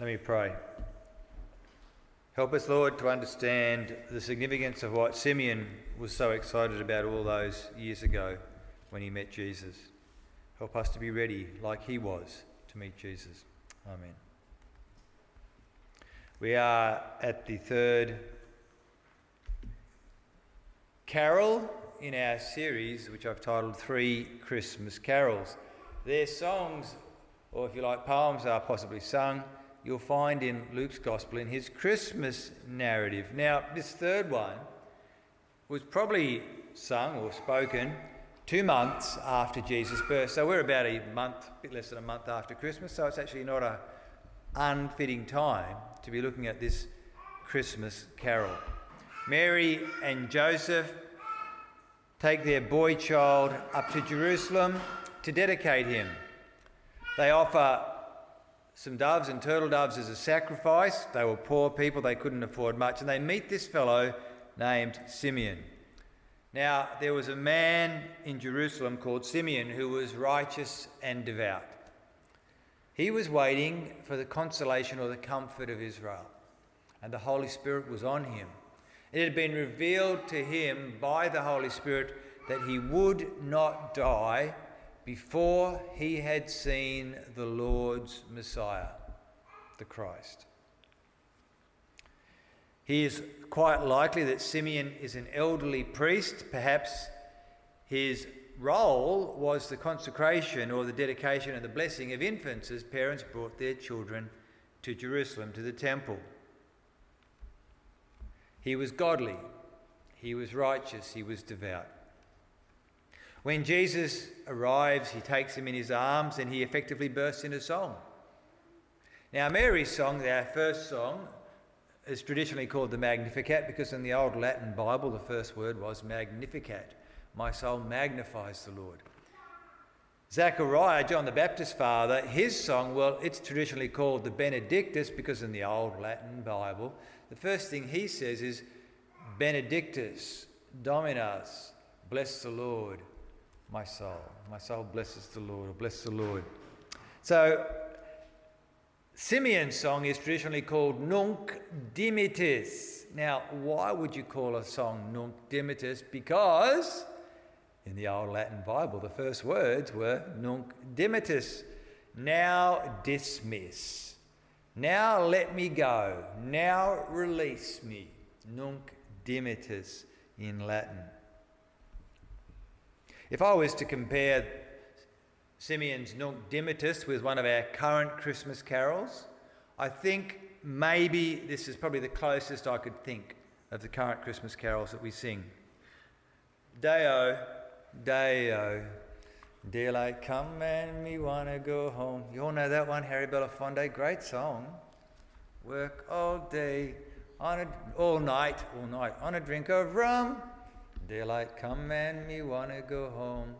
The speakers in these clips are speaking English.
Let me pray. Help us, Lord, to understand the significance of what Simeon was so excited about all those years ago when he met Jesus. Help us to be ready, like he was, to meet Jesus. Amen. We are at the third carol in our series, which I've titled Three Christmas Carols. Their songs, or if you like, poems, are possibly sung you'll find in Luke's Gospel in his Christmas narrative. Now, this third one was probably sung or spoken two months after Jesus' birth. So we're about a month, a bit less than a month after Christmas. So it's actually not a unfitting time to be looking at this Christmas carol. Mary and Joseph take their boy child up to Jerusalem to dedicate him. They offer some doves and turtle doves as a sacrifice. They were poor people, they couldn't afford much. And they meet this fellow named Simeon. Now, there was a man in Jerusalem called Simeon who was righteous and devout. He was waiting for the consolation or the comfort of Israel, and the Holy Spirit was on him. It had been revealed to him by the Holy Spirit that he would not die before he had seen the Lord's Messiah, the Christ. He is quite likely that Simeon is an elderly priest. Perhaps his role was the consecration or the dedication and the blessing of infants as parents brought their children to Jerusalem, to the temple. He was godly, he was righteous, he was devout. When Jesus arrives, he takes him in his arms and he effectively bursts into song. Now, Mary's song, our first song, is traditionally called the Magnificat because in the Old Latin Bible, the first word was Magnificat. My soul magnifies the Lord. Zechariah, John the Baptist's father, his song, well, it's traditionally called the Benedictus because in the Old Latin Bible, the first thing he says is Benedictus, Dominus, bless the Lord my soul. My soul blesses the Lord, or bless the Lord. So, Simeon's song is traditionally called Nunc Dimittis. Now, why would you call a song Nunc Dimittis? Because in the Old Latin Bible, the first words were Nunc Dimittis. Now dismiss. Now let me go. Now release me. Nunc Dimittis in Latin. If I was to compare Simeon's Nunc Dimittis with one of our current Christmas carols, I think maybe this is probably the closest I could think of the current Christmas carols that we sing. Deo, Deo, daylight come and me wanna go home. You all know that one, Harry Belafonte, great song. Work all day, on a, all night, all night, on a drink of rum. Daylight come and me wanna go home.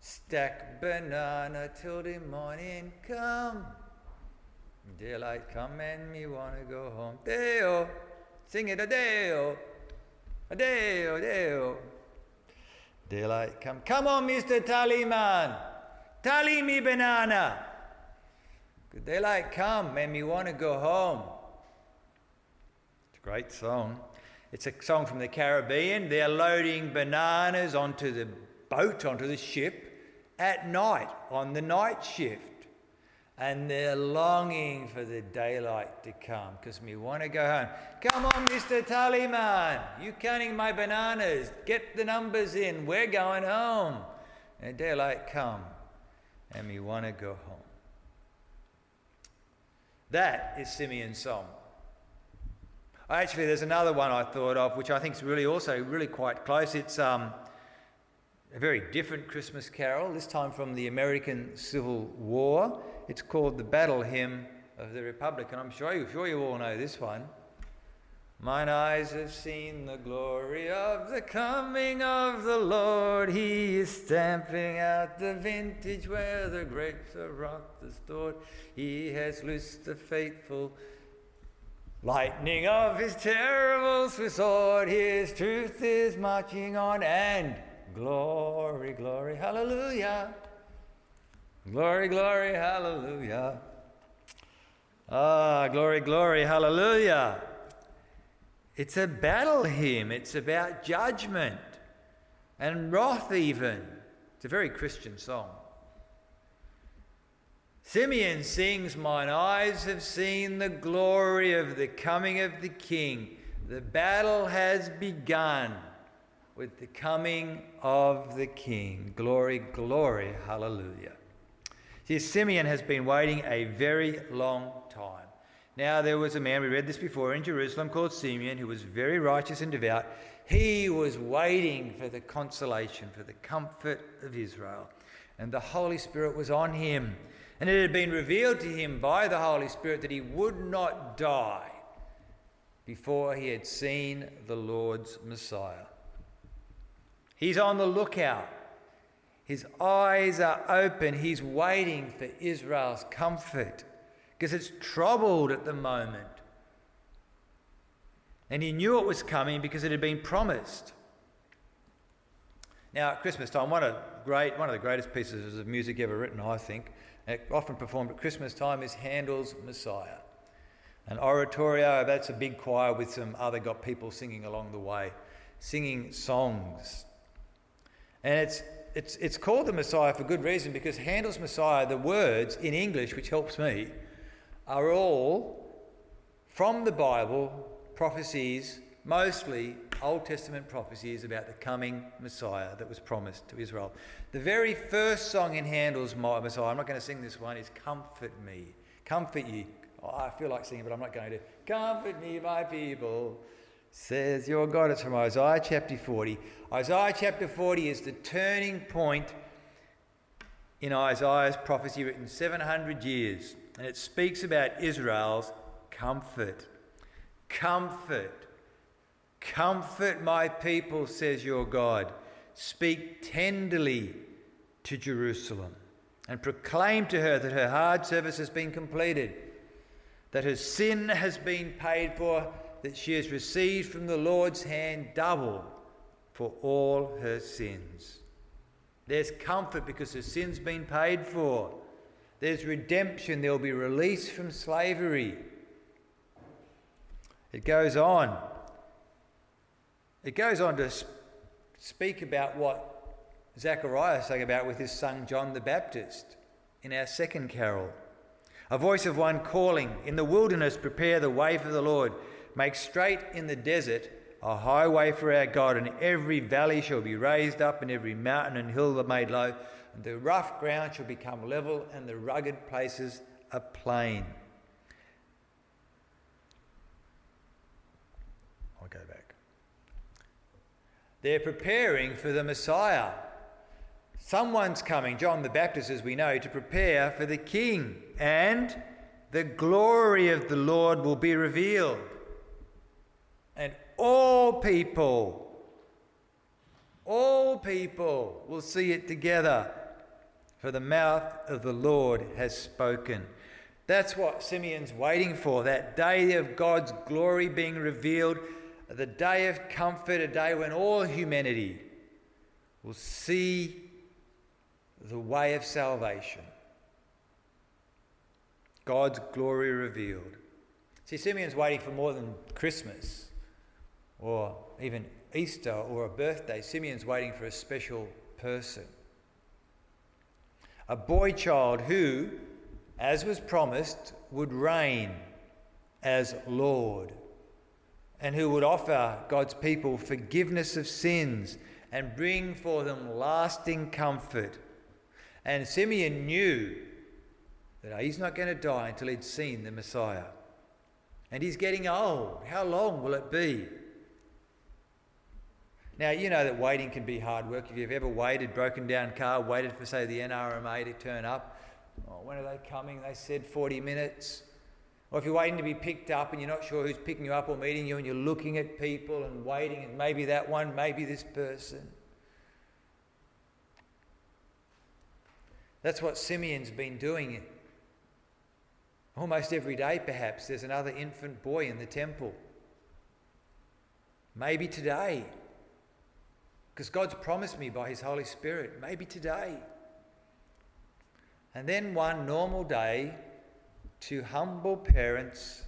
Stack banana till the morning come. Daylight come and me wanna go home. Deo, sing it a deo, a deo, deo. Daylight come. Come on, Mr. Tallyman. Tally me banana. Daylight come and me wanna go home. It's a great song. It's a song from the Caribbean. They're loading bananas onto the boat, onto the ship at night, on the night shift. And they're longing for the daylight to come because we want to go home. Come on, Mr. Tallyman, you counting my bananas. Get the numbers in. We're going home. And daylight come and we want to go home. That is Simeon's song. Actually, there's another one I thought of, which I think is really also really quite close. It's um, a very different Christmas carol, this time from the American Civil War. It's called the Battle Hymn of the Republic, and I'm sure you, sure you all know this one. Mine eyes have seen the glory of the coming of the Lord. He is stamping out the vintage where the grapes of wrath are stored. He has loosed the faithful Lightning of his terrible Swiss sword, his truth is marching on, and glory, glory, hallelujah. Glory, glory, hallelujah. Ah, glory, glory, hallelujah. It's a battle hymn, it's about judgment and wrath, even. It's a very Christian song. Simeon sings, Mine eyes have seen the glory of the coming of the King. The battle has begun with the coming of the King. Glory, glory, hallelujah. See, Simeon has been waiting a very long time. Now, there was a man, we read this before, in Jerusalem called Simeon, who was very righteous and devout. He was waiting for the consolation, for the comfort of Israel. And the Holy Spirit was on him. And it had been revealed to him by the Holy Spirit that he would not die before he had seen the Lord's Messiah. He's on the lookout. His eyes are open. He's waiting for Israel's comfort because it's troubled at the moment. And he knew it was coming because it had been promised. Now, at Christmas time, one of, great, one of the greatest pieces of music ever written, I think, often performed at Christmas time, is Handel's Messiah. An oratorio, that's a big choir with some other got people singing along the way, singing songs. And it's, it's, it's called the Messiah for good reason because Handel's Messiah, the words in English, which helps me, are all from the Bible prophecies, mostly Old Testament prophecies about the coming Messiah that was promised to Israel. The very first song in Handel's Messiah, I'm not going to sing this one, is Comfort Me. Comfort you. Oh, I feel like singing, but I'm not going to. Comfort me, my people says your God. It's from Isaiah chapter 40. Isaiah chapter 40 is the turning point in Isaiah's prophecy written 700 years, and it speaks about Israel's comfort. Comfort. Comfort my people, says your God. Speak tenderly to Jerusalem and proclaim to her that her hard service has been completed, that her sin has been paid for that she has received from the Lord's hand double for all her sins. There's comfort because her sin's been paid for. There's redemption. There'll be release from slavery. It goes on. It goes on to speak about what Zechariah sang about with his son John the Baptist in our second carol. A voice of one calling, In the wilderness, prepare the way for the Lord Make straight in the desert a highway for our God, and every valley shall be raised up, and every mountain and hill made low, and the rough ground shall become level, and the rugged places a plain. I'll go back. They're preparing for the Messiah. Someone's coming, John the Baptist, as we know, to prepare for the King, and the glory of the Lord will be revealed and all people, all people will see it together, for the mouth of the Lord has spoken. That's what Simeon's waiting for that day of God's glory being revealed, the day of comfort, a day when all humanity will see the way of salvation. God's glory revealed. See, Simeon's waiting for more than Christmas or even Easter or a birthday, Simeon's waiting for a special person. A boy child who, as was promised, would reign as Lord and who would offer God's people forgiveness of sins and bring for them lasting comfort. And Simeon knew that oh, he's not going to die until he'd seen the Messiah. And he's getting old. How long will it be? Now, you know that waiting can be hard work. If you've ever waited, broken down car, waited for, say, the NRMA to turn up, oh, when are they coming? They said 40 minutes. Or if you're waiting to be picked up and you're not sure who's picking you up or meeting you and you're looking at people and waiting, and maybe that one, maybe this person. That's what Simeon's been doing. Almost every day, perhaps, there's another infant boy in the temple. Maybe today. Because God's promised me by His Holy Spirit, maybe today. And then one normal day, to humble parents,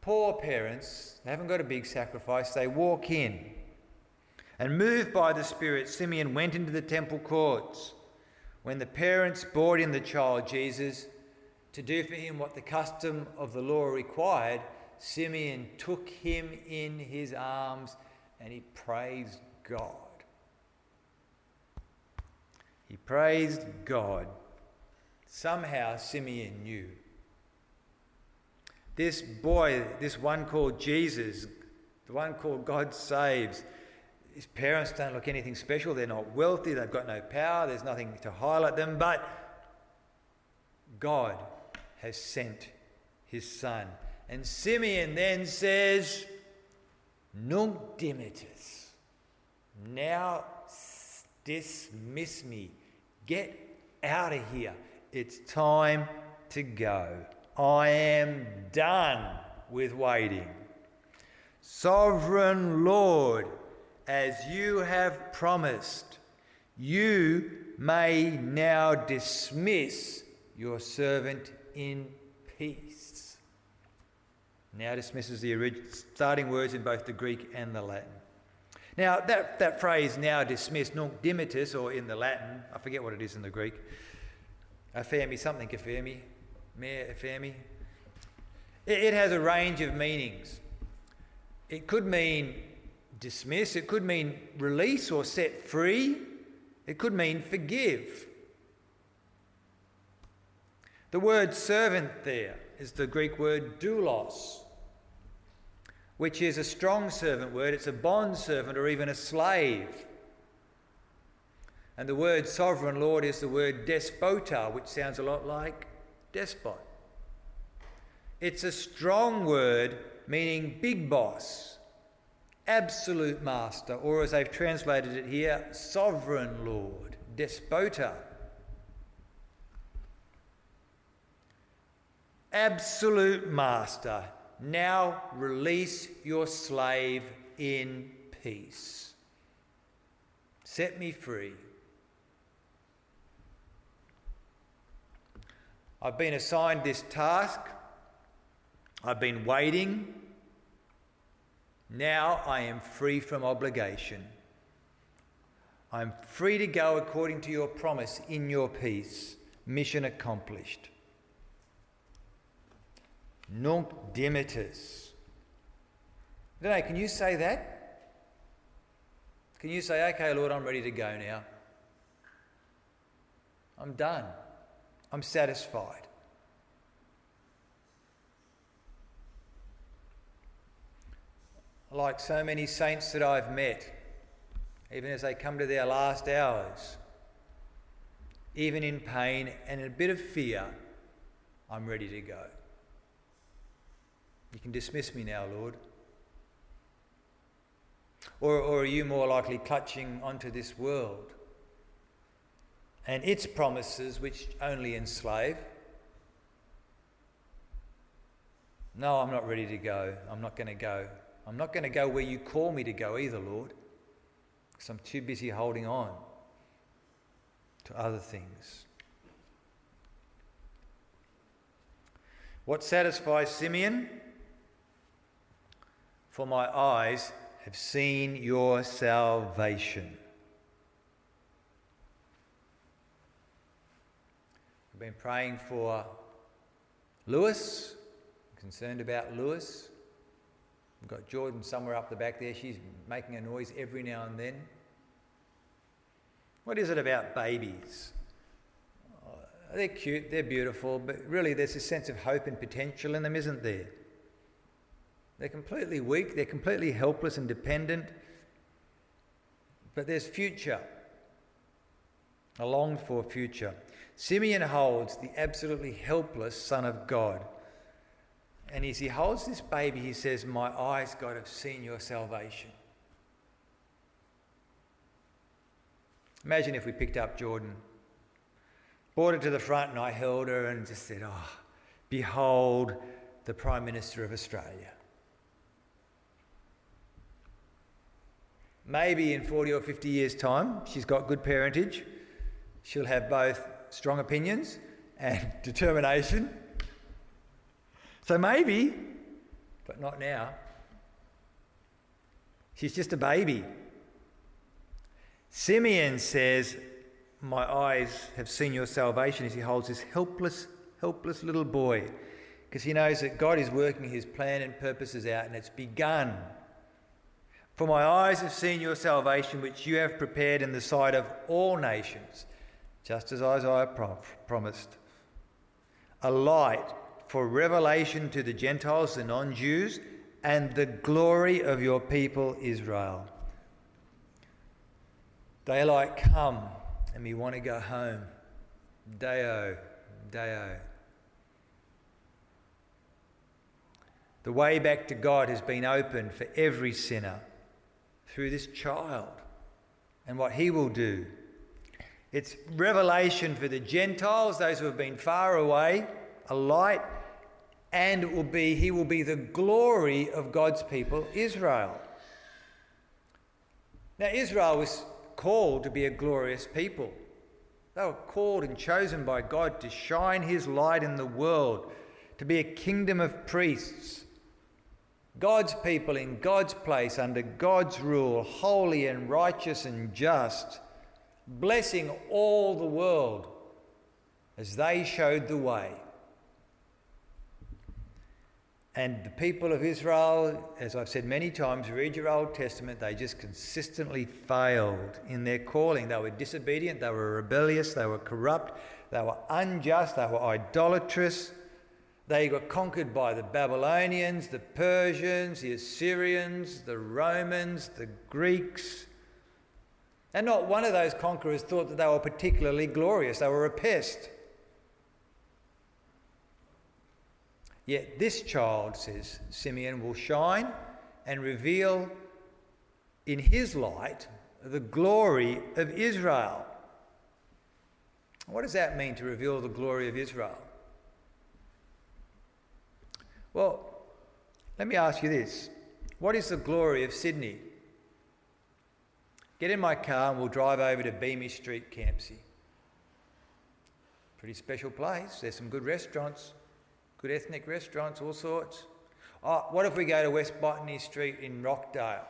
poor parents, they haven't got a big sacrifice, they walk in. And moved by the Spirit, Simeon went into the temple courts. When the parents brought in the child Jesus to do for him what the custom of the law required, Simeon took him in his arms and he praised God. He praised God. Somehow Simeon knew. This boy, this one called Jesus, the one called God saves, his parents don't look anything special. They're not wealthy. They've got no power. There's nothing to highlight them. But God has sent his son. And Simeon then says, Nunc dimittis. Now dismiss me. Get out of here. It's time to go. I am done with waiting. Sovereign Lord, as you have promised, you may now dismiss your servant in peace. Now dismisses the original, starting words in both the Greek and the Latin. Now, that, that phrase, now dismiss, nunc dimittis, or in the Latin, I forget what it is in the Greek, Afemi, something Afemi, Mea Afemi. It, it has a range of meanings. It could mean dismiss, it could mean release or set free, it could mean forgive. The word servant there is the Greek word doulos, which is a strong servant word. It's a bond servant or even a slave. And the word sovereign lord is the word despota, which sounds a lot like despot. It's a strong word meaning big boss, absolute master, or as they've translated it here, sovereign lord, despota. Absolute master, now release your slave in peace. Set me free. I've been assigned this task. I've been waiting. Now I am free from obligation. I'm free to go according to your promise in your peace. Mission accomplished. Nunc dimittis. I can you say that? Can you say, okay, Lord, I'm ready to go now? I'm done. I'm satisfied. Like so many saints that I've met, even as they come to their last hours, even in pain and a bit of fear, I'm ready to go. You can dismiss me now, Lord. Or, or are you more likely clutching onto this world? And its promises which only enslave. No, I'm not ready to go. I'm not going to go. I'm not going to go where you call me to go either, Lord, because I'm too busy holding on to other things. What satisfies Simeon? For my eyes have seen your salvation. Been praying for Lewis, concerned about Lewis. We've got Jordan somewhere up the back there. She's making a noise every now and then. What is it about babies? Oh, they're cute, they're beautiful, but really there's a sense of hope and potential in them, isn't there? They're completely weak, they're completely helpless and dependent, but there's future, a longed for future. Simeon holds the absolutely helpless Son of God. And as he holds this baby, he says, My eyes, God, have seen your salvation. Imagine if we picked up Jordan, brought her to the front, and I held her and just said, Oh, behold the Prime Minister of Australia. Maybe in 40 or 50 years' time, she's got good parentage. She'll have both strong opinions and determination So maybe, but not now. She's just a baby. Simeon says, My eyes have seen your salvation as he holds this helpless, helpless little boy. Because he knows that God is working his plan and purposes out and it's begun. For my eyes have seen your salvation, which you have prepared in the sight of all nations, just as Isaiah promised. A light for revelation to the Gentiles, the non Jews, and the glory of your people Israel. Daylight come and we want to go home. Deo, Deo. The way back to God has been opened for every sinner through this child and what he will do. It's revelation for the Gentiles, those who have been far away, a light, and it will be he will be the glory of God's people, Israel. Now Israel was called to be a glorious people. They were called and chosen by God to shine his light in the world, to be a kingdom of priests God's people in God's place under God's rule, holy and righteous and just, blessing all the world as they showed the way. And the people of Israel, as I've said many times, read your Old Testament, they just consistently failed in their calling. They were disobedient, they were rebellious, they were corrupt, they were unjust, they were idolatrous. They were conquered by the Babylonians, the Persians, the Assyrians, the Romans, the Greeks. And not one of those conquerors thought that they were particularly glorious, they were a pest. Yet this child, says Simeon, will shine and reveal in his light the glory of Israel. What does that mean to reveal the glory of Israel? Well, let me ask you this What is the glory of Sydney? Get in my car and we'll drive over to Beamish Street, Campsie. Pretty special place. There's some good restaurants, good ethnic restaurants, all sorts. Oh, what if we go to West Botany Street in Rockdale?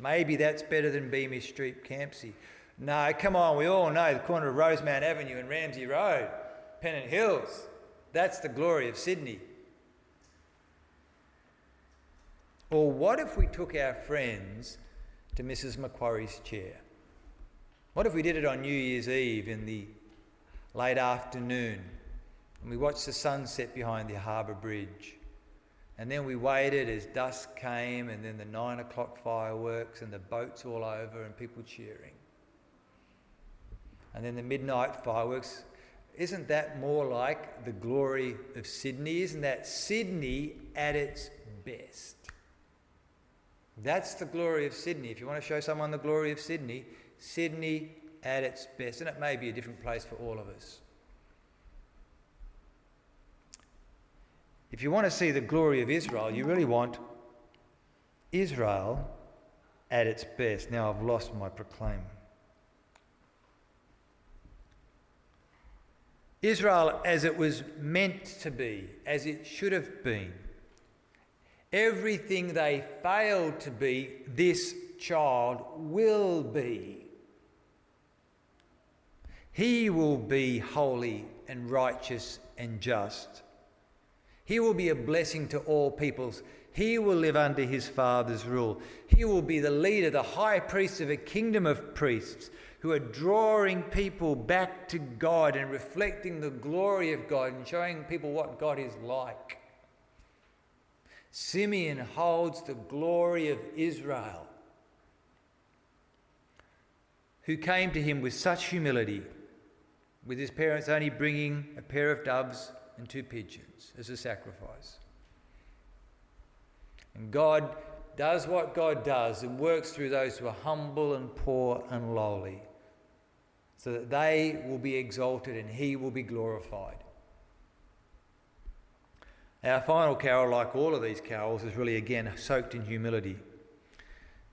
Maybe that's better than Beamish Street, Campsie. No, come on, we all know the corner of Rosemount Avenue and Ramsey Road, Pennant Hills. That's the glory of Sydney. Or what if we took our friends to Mrs. Macquarie's chair? What if we did it on New Year's Eve in the late afternoon and we watched the sunset behind the harbour bridge? And then we waited as dusk came and then the nine o'clock fireworks and the boats all over and people cheering. And then the midnight fireworks. Isn't that more like the glory of Sydney? Isn't that Sydney at its best? That's the glory of Sydney. If you want to show someone the glory of Sydney, Sydney at its best. And it may be a different place for all of us. If you want to see the glory of Israel, you really want Israel at its best. Now I've lost my proclaim. Israel as it was meant to be, as it should have been. Everything they failed to be, this child will be. He will be holy and righteous and just. He will be a blessing to all peoples. He will live under his Father's rule. He will be the leader, the high priest of a kingdom of priests who are drawing people back to God and reflecting the glory of God and showing people what God is like. Simeon holds the glory of Israel, who came to him with such humility, with his parents only bringing a pair of doves and two pigeons as a sacrifice. And God does what God does and works through those who are humble and poor and lowly, so that they will be exalted and he will be glorified. Our final carol, like all of these carols, is really again soaked in humility.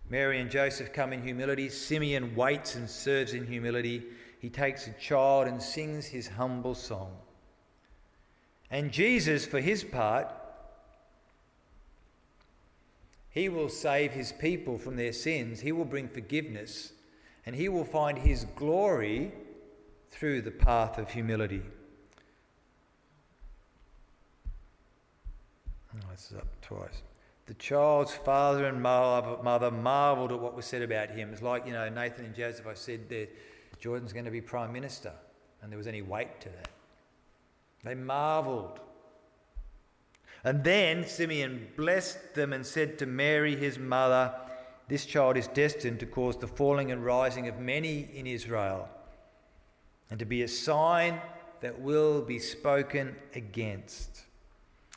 Mary and Joseph come in humility. Simeon waits and serves in humility. He takes a child and sings his humble song. And Jesus, for his part, he will save his people from their sins, he will bring forgiveness, and he will find his glory through the path of humility. Up twice. The child's father and mother marvelled at what was said about him. It's like, you know, Nathan and Joseph, I said that Jordan's going to be prime minister, and there was any weight to that. They marvelled. And then Simeon blessed them and said to Mary, his mother, This child is destined to cause the falling and rising of many in Israel, and to be a sign that will be spoken against,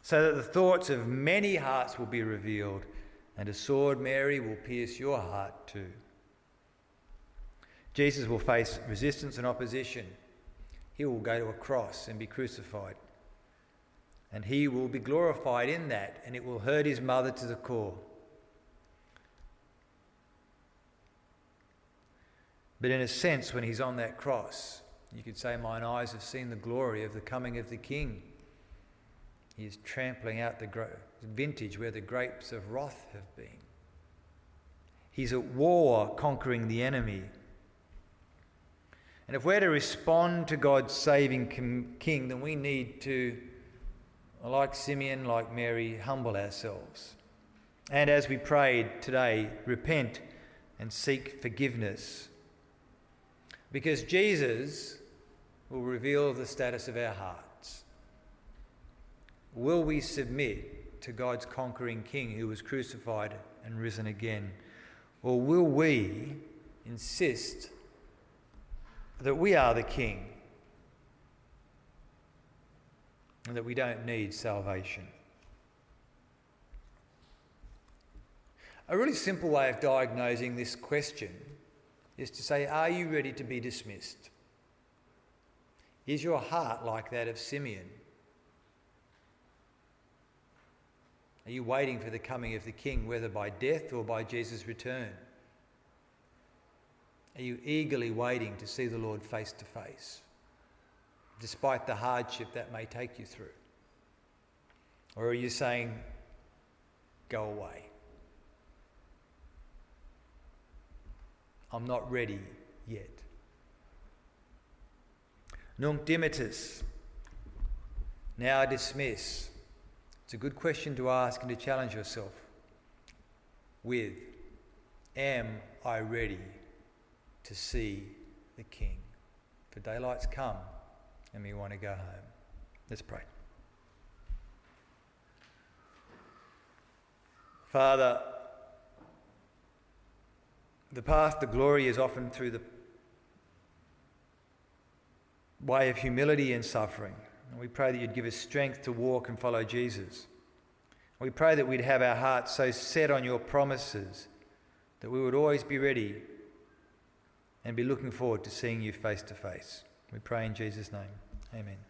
so that the thoughts of many hearts will be revealed, and a sword, Mary, will pierce your heart too. Jesus will face resistance and opposition. He will go to a cross and be crucified. And he will be glorified in that, and it will hurt his mother to the core. But in a sense, when he's on that cross, you could say, Mine eyes have seen the glory of the coming of the King. He is trampling out the vintage where the grapes of wrath have been. He's at war conquering the enemy. And if we're to respond to God's saving King, then we need to like Simeon, like Mary, humble ourselves. And as we prayed today, repent and seek forgiveness. Because Jesus will reveal the status of our hearts. Will we submit to God's conquering King who was crucified and risen again? Or will we insist that we are the King and that we don't need salvation. A really simple way of diagnosing this question is to say, Are you ready to be dismissed? Is your heart like that of Simeon? Are you waiting for the coming of the King, whether by death or by Jesus' return? Are you eagerly waiting to see the Lord face to face? despite the hardship that may take you through? Or are you saying, go away? I'm not ready yet. Nunc dimittis. Now dismiss. It's a good question to ask and to challenge yourself with Am I ready to see the King? For daylight's come and we want to go home. Let's pray. Father, the path to glory is often through the way of humility and suffering. And we pray that you'd give us strength to walk and follow Jesus. We pray that we'd have our hearts so set on your promises that we would always be ready and be looking forward to seeing you face to face. We pray in Jesus' name. Amen.